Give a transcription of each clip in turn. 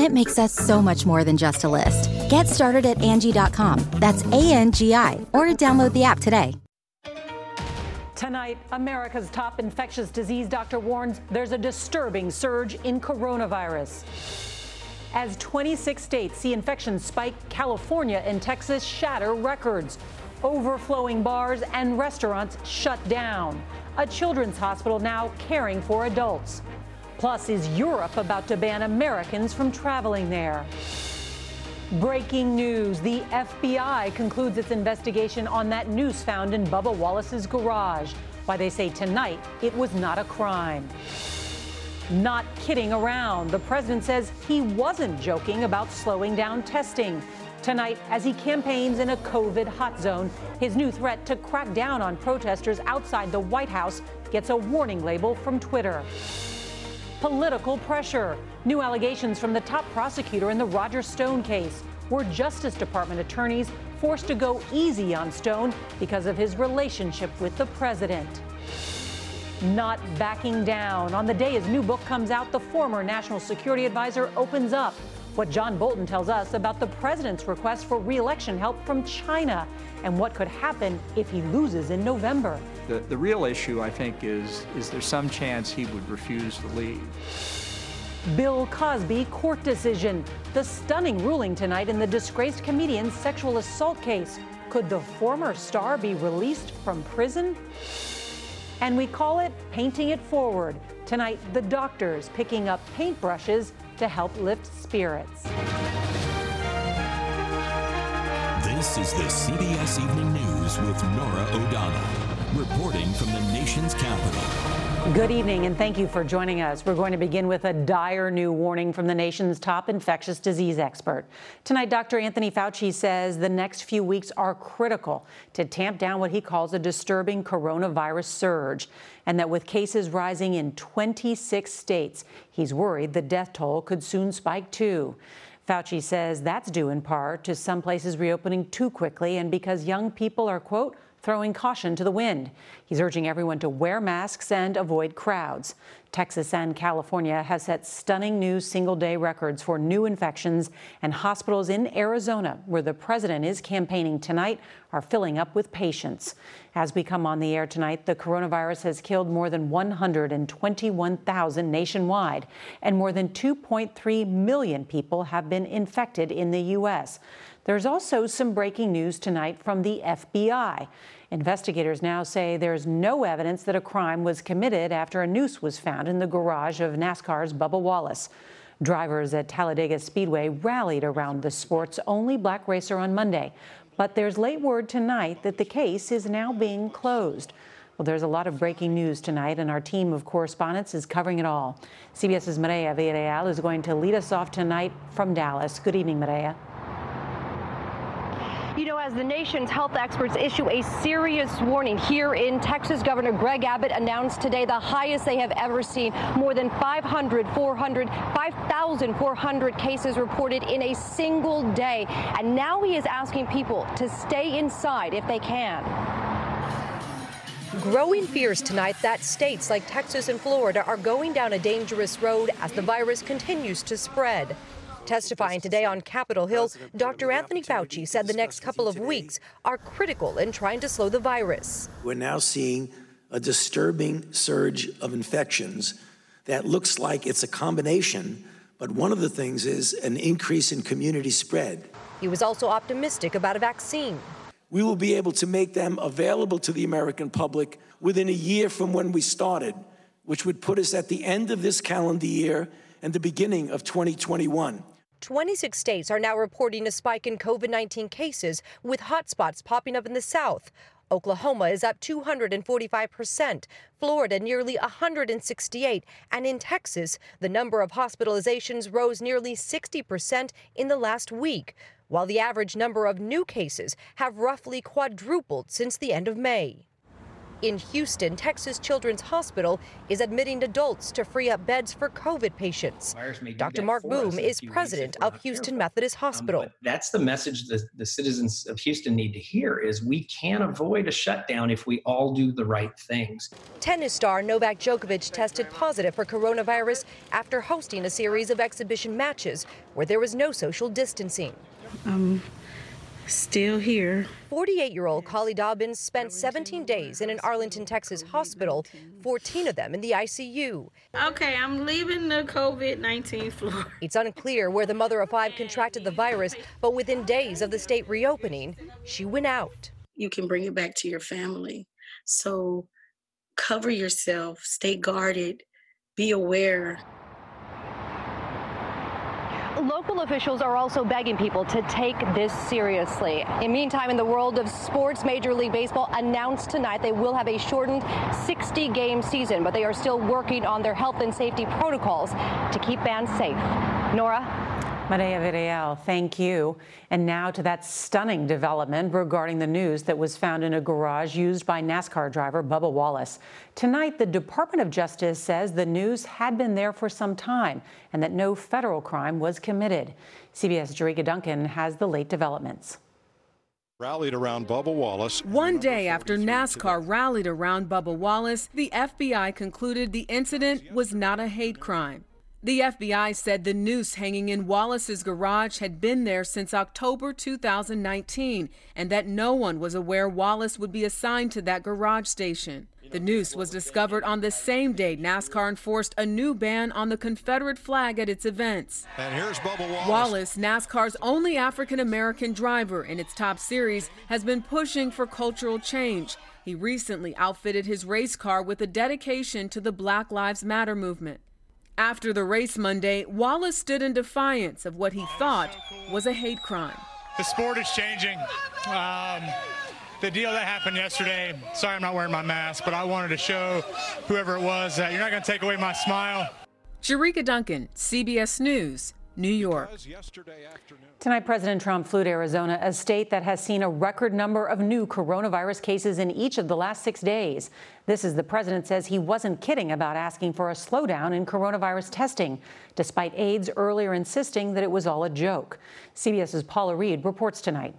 it makes us so much more than just a list. Get started at Angi.com. That's A N G I, or download the app today. Tonight, America's top infectious disease doctor warns there's a disturbing surge in coronavirus. As 26 states see infections spike, California and Texas shatter records. Overflowing bars and restaurants shut down. A children's hospital now caring for adults. Plus, is Europe about to ban Americans from traveling there? Breaking news the FBI concludes its investigation on that noose found in Bubba Wallace's garage. Why they say tonight it was not a crime. Not kidding around. The president says he wasn't joking about slowing down testing. Tonight, as he campaigns in a COVID hot zone, his new threat to crack down on protesters outside the White House gets a warning label from Twitter. Political pressure. New allegations from the top prosecutor in the Roger Stone case. Were Justice Department attorneys forced to go easy on Stone because of his relationship with the president? Not backing down. On the day his new book comes out, the former national security advisor opens up what John Bolton tells us about the president's request for reelection help from China and what could happen if he loses in November. The, the real issue, I think, is is there some chance he would refuse to leave? Bill Cosby court decision. The stunning ruling tonight in the disgraced comedian's sexual assault case. Could the former star be released from prison? And we call it Painting It Forward. Tonight, the doctors picking up paintbrushes to help lift spirits. This is the CBS Evening News with Norah O'Donnell, reporting from the nation's capital. Good evening, and thank you for joining us. We're going to begin with a dire new warning from the nation's top infectious disease expert. Tonight, Dr. Anthony Fauci says the next few weeks are critical to tamp down what he calls a disturbing coronavirus surge, and that with cases rising in 26 states, he's worried the death toll could soon spike too. Fauci says that's due in part to some places reopening too quickly and because young people are, quote, throwing caution to the wind. He's urging everyone to wear masks and avoid crowds. Texas and California have set stunning new single day records for new infections, and hospitals in Arizona, where the president is campaigning tonight, are filling up with patients. As we come on the air tonight, the coronavirus has killed more than 121,000 nationwide, and more than 2.3 million people have been infected in the U.S. There's also some breaking news tonight from the FBI. Investigators now say there's no evidence that a crime was committed after a noose was found in the garage of NASCAR's Bubba Wallace. Drivers at Talladega Speedway rallied around the sport's only black racer on Monday. But there's late word tonight that the case is now being closed. Well, there's a lot of breaking news tonight, and our team of correspondents is covering it all. CBS's Mireya Villarreal is going to lead us off tonight from Dallas. Good evening, Mireya. As the nation's health experts issue a serious warning here in Texas, Governor Greg Abbott announced today the highest they have ever seen. More than 500, 400, 5,400 cases reported in a single day. And now he is asking people to stay inside if they can. growing fears tonight that states like Texas and Florida are going down a dangerous road as the virus continues to spread. Testifying today on Capitol Hill, Dr. Anthony Fauci said the next couple of weeks are critical in trying to slow the virus. We're now seeing a disturbing surge of infections that looks like it's a combination, but one of the things is an increase in community spread. He was also optimistic about a vaccine. We will be able to make them available to the American public within a year from when we started, which would put us at the end of this calendar year and the beginning of 2021. 26 states are now reporting a spike in COVID 19 cases, with hotspots popping up in the South. Oklahoma is up 245%, Florida nearly 168, and in Texas, the number of hospitalizations rose nearly 60% in the last week, while the average number of new cases have roughly quadrupled since the end of May. In Houston, Texas Children's Hospital is admitting adults to free up beds for COVID patients. Dr. Marc Boom is president of Houston Methodist Hospital. Um, that's the message that the citizens of Houston need to hear is we can avoid a shutdown if we all do the right things. Tennis star Novak Djokovic tested positive for coronavirus after hosting a series of exhibition matches where there was no social distancing. Um, still here. 48 year old Collie Dobbins spent 17 days in an Arlington, Texas hospital, 14 of them in the ICU. Okay, I'm leaving the COVID 19 floor. It's unclear where the mother of five contracted the virus, but within days of the state reopening, she went out. You can bring it back to your family. So cover yourself, stay guarded, be aware. Local officials are also begging people to take this seriously. In meantime, in the world of sports, Major League Baseball announced tonight they will have a shortened 60 game season, but they are still working on their health and safety protocols to keep fans safe. Norah? Mireya Villarreal, thank you. And now to that stunning development regarding the news that was found in a garage used by NASCAR driver Bubba Wallace. Tonight, the Department of Justice says the news had been there for some time and that no federal crime was committed. CBS Jericka Duncan has the late developments rallied around Bubba Wallace. One day after NASCAR rallied around Bubba Wallace, the FBI concluded the incident was not a hate crime. The FBI said the noose hanging in Wallace's garage had been there since October 2019 and that no one was aware Wallace would be assigned to that garage station. The noose was discovered on the same day NASCAR enforced a new ban on the Confederate flag at its events. And here's Bubba Wallace. Wallace, NASCAR's only African American driver in its top series, has been pushing for cultural change. He recently outfitted his race car with a dedication to the Black Lives Matter movement. After the race Monday, Wallace stood in defiance of what he thought was a hate crime. The sport is changing. Um, the deal that happened yesterday, sorry I'm not wearing my mask, but I wanted to show whoever it was that you're not going to take away my smile. Jericka Duncan, CBS News, New York. Tonight, President Trump flew to Arizona, a state that has seen a record number of new coronavirus cases in each of the last six days. This is the president says he wasn't kidding about asking for a slowdown in coronavirus testing, despite aides earlier insisting that it was all a joke. CBS's Paula Reid reports tonight.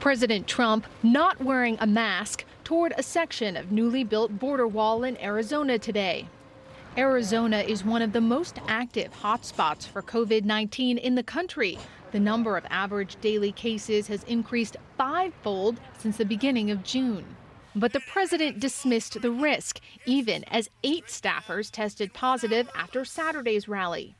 President Trump not wearing a mask toured a section of newly built border wall in Arizona today. Arizona is one of the most active hotspots for COVID 19 in the country. The number of average daily cases has increased fivefold since the beginning of June. But the president dismissed the risk, even as eight staffers tested positive after Saturday's rally.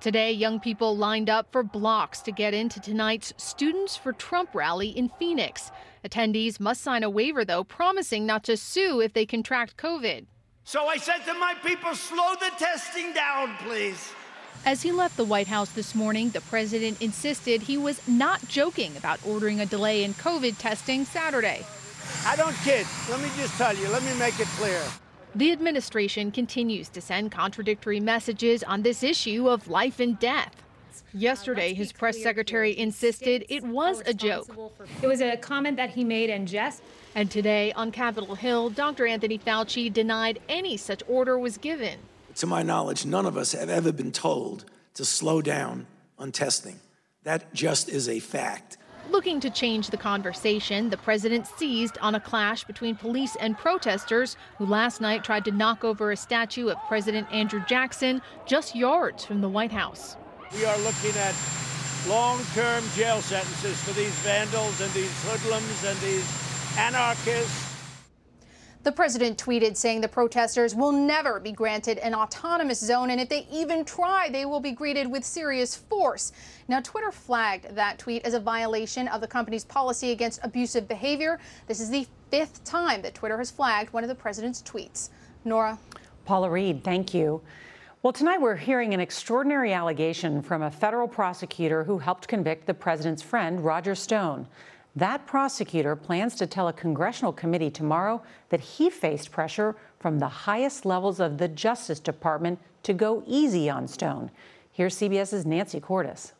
Today, young people lined up for blocks to get into tonight's Students for Trump rally in Phoenix. Attendees must sign a waiver, though, promising not to sue if they contract COVID. So I said to my people, slow the testing down, please. As he left the White House this morning, the president insisted he was not joking about ordering a delay in COVID testing Saturday. I don't kid. Let me just tell you, let me make it clear. The administration continues to send contradictory messages on this issue of life and death. Yesterday, his press secretary insisted it was a joke. It was a comment that he made in jest. And today on Capitol Hill, Dr. Anthony Fauci denied any such order was given. To my knowledge, none of us have ever been told to slow down on testing. That just is a fact. Looking to change the conversation, the president seized on a clash between police and protesters who last night tried to knock over a statue of President Andrew Jackson just yards from the White House. We are looking at long term jail sentences for these vandals and these hoodlums and these anarchists. The president tweeted saying the protesters will never be granted an autonomous zone, and if they even try, they will be greeted with serious force. Now, Twitter flagged that tweet as a violation of the company's policy against abusive behavior. This is the fifth time that Twitter has flagged one of the president's tweets. Norah. Paula Reid, thank you. Well, tonight we're hearing an extraordinary allegation from a federal prosecutor who helped convict the president's friend, Roger Stone. That prosecutor plans to tell a congressional committee tomorrow that he faced pressure from the highest levels of the Justice Department to go easy on Stone. Here's CBS's Nancy Cordes.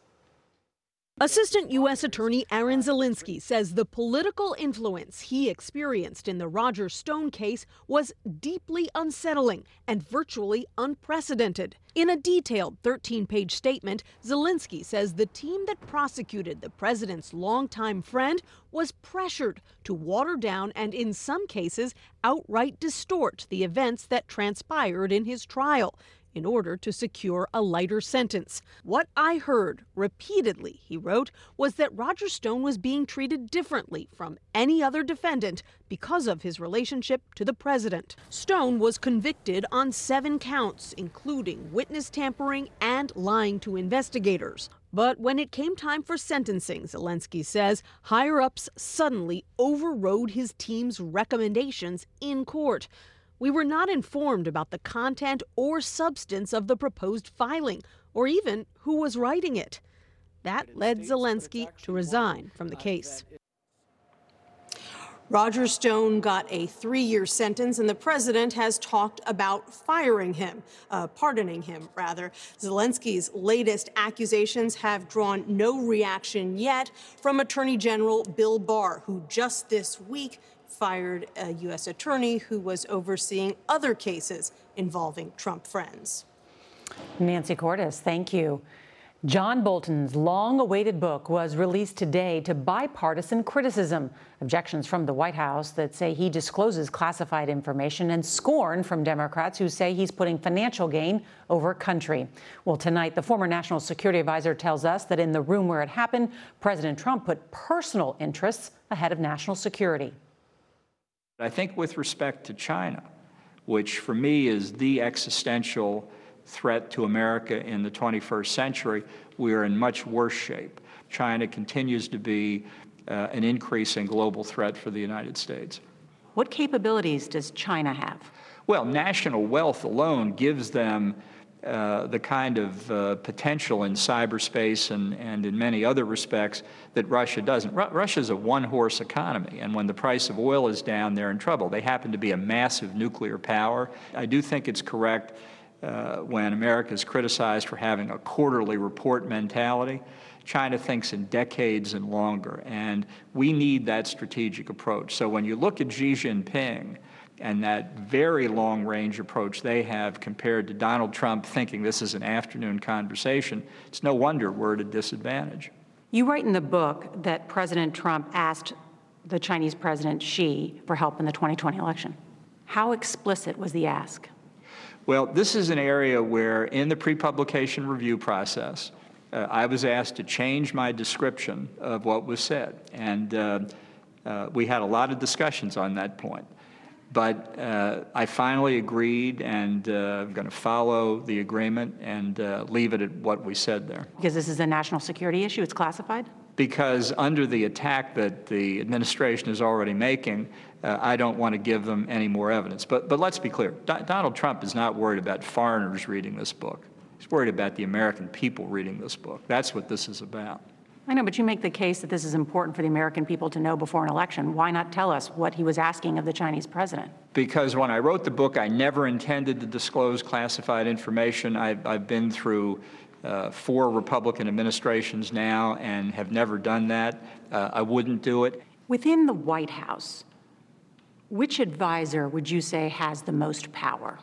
Assistant U.S. Attorney Aaron Zelinsky says the political influence he experienced in the Roger Stone case was deeply unsettling and virtually unprecedented. In a detailed 13 page statement, Zelinsky says the team that prosecuted the president's longtime friend was pressured to water down and, in some cases, outright distort the events that transpired in his trial in order to secure a lighter sentence. What I heard repeatedly, he wrote, was that Roger Stone was being treated differently from any other defendant because of his relationship to the president. Stone was convicted on seven counts, including witness tampering and lying to investigators. But when it came time for sentencing, Zelinsky says, higher ups suddenly overrode his team's recommendations in court. We were not informed about the content or substance of the proposed filing, or even who was writing it. That led Zelinsky to resign from the case. Roger Stone got a three year sentence, and the president has talked about firing him, uh, pardoning him, rather. Zelinsky's latest accusations have drawn no reaction yet from Attorney General Bill Barr, who just this week fired a U.S. attorney who was overseeing other cases involving Trump friends. Nancy Cordes, thank you. John Bolton's long awaited book was released today to bipartisan criticism. Objections from the White House that say he discloses classified information, and scorn from Democrats who say he's putting financial gain over country. Well, tonight, the former national security advisor tells us that in the room where it happened, President Trump put personal interests ahead of national security. I think with respect to China, which for me is the existential threat to America in the 21st century, we are in much worse shape. China continues to be uh, an increasing global threat for the United States. What capabilities does China have? Well, national wealth alone gives them uh, the kind of uh, potential in cyberspace and, and in many other respects that Russia doesn't. Ru- Russia's a one horse economy, and when the price of oil is down, they're in trouble. They happen to be a massive nuclear power. I do think it's correct uh, when America is criticized for having a quarterly report mentality. China thinks in decades and longer, and we need that strategic approach. So when you look at Xi Jinping, and that very long range approach they have compared to Donald Trump thinking this is an afternoon conversation, it's no wonder we're at a disadvantage. You write in the book that President Trump asked the Chinese President Xi for help in the 2020 election. How explicit was the ask? Well, this is an area where, in the pre publication review process, uh, I was asked to change my description of what was said. And uh, uh, we had a lot of discussions on that point. But uh, I finally agreed, and uh, I'm going to follow the agreement and uh, leave it at what we said there. Because this is a national security issue, it's classified? Because under the attack that the administration is already making, uh, I don't want to give them any more evidence. But, but let's be clear Do- Donald Trump is not worried about foreigners reading this book, he's worried about the American people reading this book. That's what this is about. I know, but you make the case that this is important for the American people to know before an election. Why not tell us what he was asking of the Chinese president? Because when I wrote the book, I never intended to disclose classified information. I've, I've been through uh, four Republican administrations now and have never done that. Uh, I wouldn't do it. Within the White House, which advisor would you say has the most power?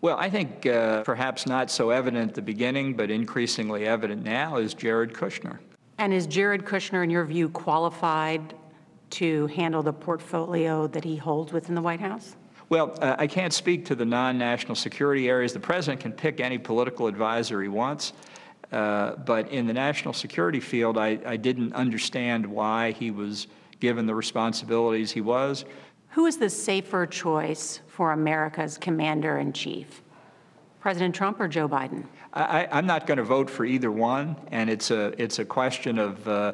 Well, I think uh, perhaps not so evident at the beginning, but increasingly evident now is Jared Kushner. And is Jared Kushner, in your view, qualified to handle the portfolio that he holds within the White House? Well, uh, I can't speak to the non national security areas. The president can pick any political advisor he wants. Uh, but in the national security field, I, I didn't understand why he was given the responsibilities he was. Who is the safer choice for America's commander in chief? President Trump or Joe Biden? I, am not going to vote for either one, and it's a it's a question of uh,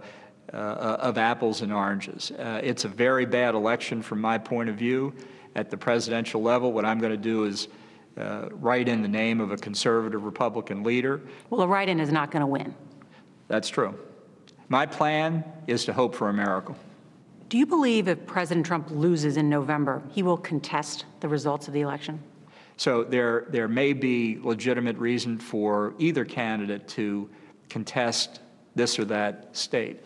uh, of apples and oranges. Uh, it's a very bad election from my point of view. At the presidential level, what I'm going to do is uh, write in the name of a conservative Republican leader. Well, a write in is not going to win. That's true. My plan is to hope for a miracle. Do you believe if President Trump loses in November, he will contest the results of the election? So there, there may be legitimate reason for either candidate to contest this or that state.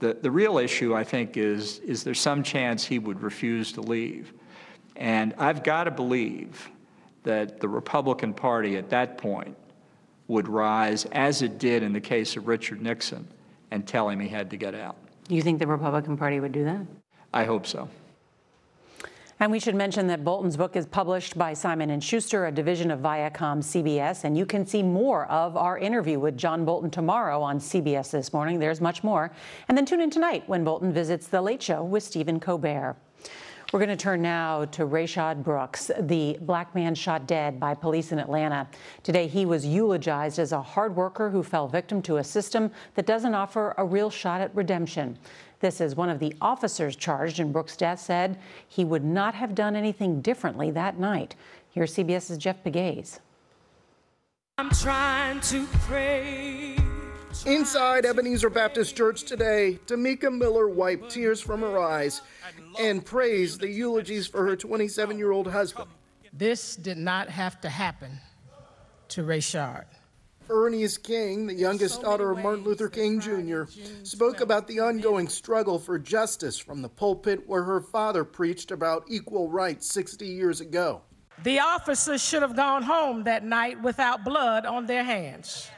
The, the real issue, I think, is is there some chance he would refuse to leave? And I've got to believe that the Republican Party at that point would rise, as it did in the case of Richard Nixon, and tell him he had to get out. You think the Republican Party would do that? I hope so. And we should mention that Bolton's book is published by Simon & Schuster, a division of Viacom CBS, and you can see more of our interview with John Bolton tomorrow on CBS This Morning. There's much more. And then tune in tonight when Bolton visits The Late Show with Stephen Colbert. We're going to turn now to Rayshard Brooks, the black man shot dead by police in Atlanta. Today, he was eulogized as a hard worker who fell victim to a system that doesn't offer a real shot at redemption. This is one of the officers charged in Brooks' death said he would not have done anything differently that night. Here's CBS's Jeff Pegues. I'm trying to pray. Inside Ebenezer Baptist Church today, Tomika Miller wiped tears from her eyes and praised the eulogies for her 27 year old husband. This did not have to happen to Rayshard. Bernice King, the youngest daughter of Martin Luther King Jr., spoke about the ongoing struggle for justice from the pulpit where her father preached about equal rights 60 years ago. The officers should have gone home that night without blood on their hands.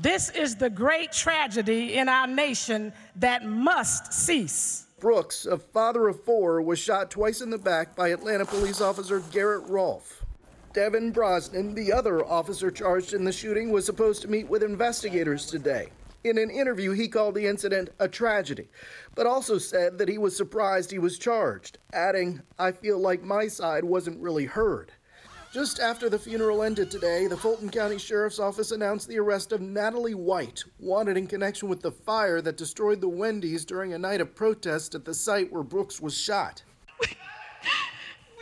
This is the great tragedy in our nation that must cease. Brooks, a father of four, was shot twice in the back by Atlanta police officer Garrett Rolfe. Devin Brosnan, the other officer charged in the shooting, was supposed to meet with investigators today. In an interview, he called the incident a tragedy, but also said that he was surprised he was charged, adding, I feel like my side wasn't really heard. Just after the funeral ended today, the Fulton County Sheriff's Office announced the arrest of Natalie White, wanted in connection with the fire that destroyed the Wendy's during a night of protest at the site where Brooks was shot.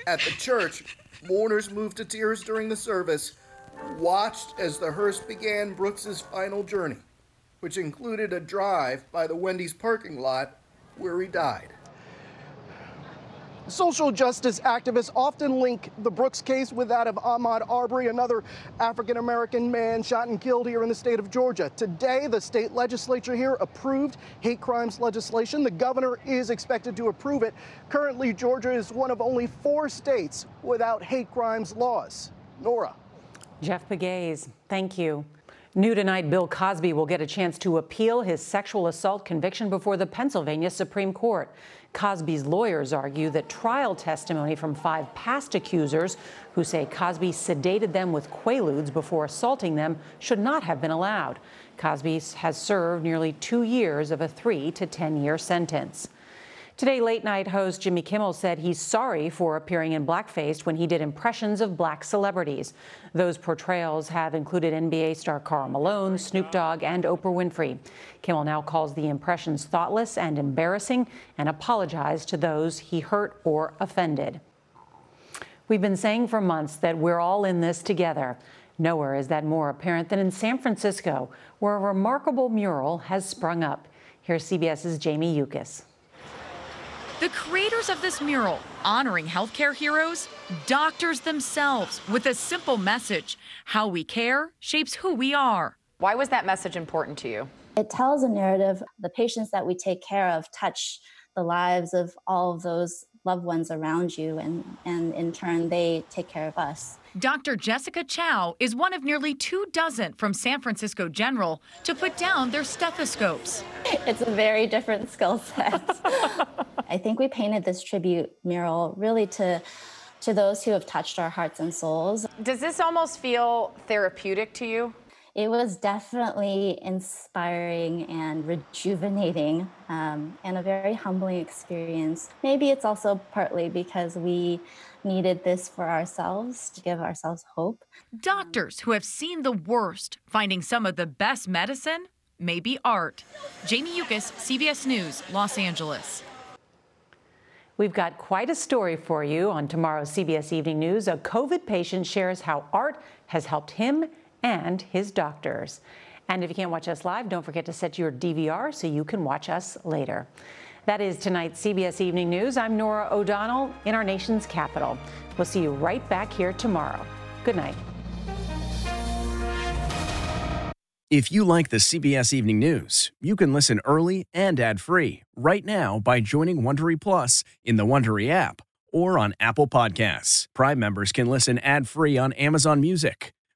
At the church, mourners moved to tears during the service, watched as the hearse began Brooks's final journey, which included a drive by the Wendy's parking lot where he died. Social justice activists often link the Brooks case with that of Ahmaud Arbery, another African American man shot and killed here in the state of Georgia. Today, the state legislature here approved hate crimes legislation. The governor is expected to approve it. Currently, Georgia is one of only four states without hate crimes laws. Norah. Jeff Pegues, thank you. New tonight, Bill Cosby will get a chance to appeal his sexual assault conviction before the Pennsylvania Supreme Court. Cosby's lawyers argue that trial testimony from five past accusers who say Cosby sedated them with quaaludes before assaulting them should not have been allowed. Cosby has served nearly two years of a three to 10 year sentence. Today, late night host Jimmy Kimmel said he's sorry for appearing in blackface when he did impressions of black celebrities. Those portrayals have included NBA star Karl Malone, Snoop Dogg, and Oprah Winfrey. Kimmel now calls the impressions thoughtless and embarrassing and apologized to those he hurt or offended. We've been saying for months that we're all in this together. Nowhere is that more apparent than in San Francisco, where a remarkable mural has sprung up. Here's CBS's Jamie Yuccas. The creators of this mural, honoring healthcare heroes, doctors themselves, with a simple message how we care shapes who we are. Why was that message important to you? It tells a narrative. The patients that we take care of touch the lives of all of those loved ones around you, and, and in turn, they take care of us. Dr. Jessica Chow is one of nearly two dozen from San Francisco General to put down their stethoscopes. It's a very different skill set. I think we painted this tribute mural really to to those who have touched our hearts and souls. Does this almost feel therapeutic to you? It was definitely inspiring and rejuvenating um, and a very humbling experience. Maybe it's also partly because we needed this for ourselves to give ourselves hope. Doctors who have seen the worst finding some of the best medicine maybe art. Jamie Yuccas, CBS News, Los Angeles. We've got quite a story for you on tomorrow's CBS Evening News. A COVID patient shares how art has helped him and his doctors. And if you can't watch us live, don't forget to set your DVR so you can watch us later. That is tonight's CBS Evening News. I'm Norah O'Donnell in our nation's capital. We'll see you right back here tomorrow. Good night. If you like the CBS Evening News, you can listen early and ad-free right now by joining Wondery Plus in the Wondery app or on Apple Podcasts. Prime members can listen ad-free on Amazon Music.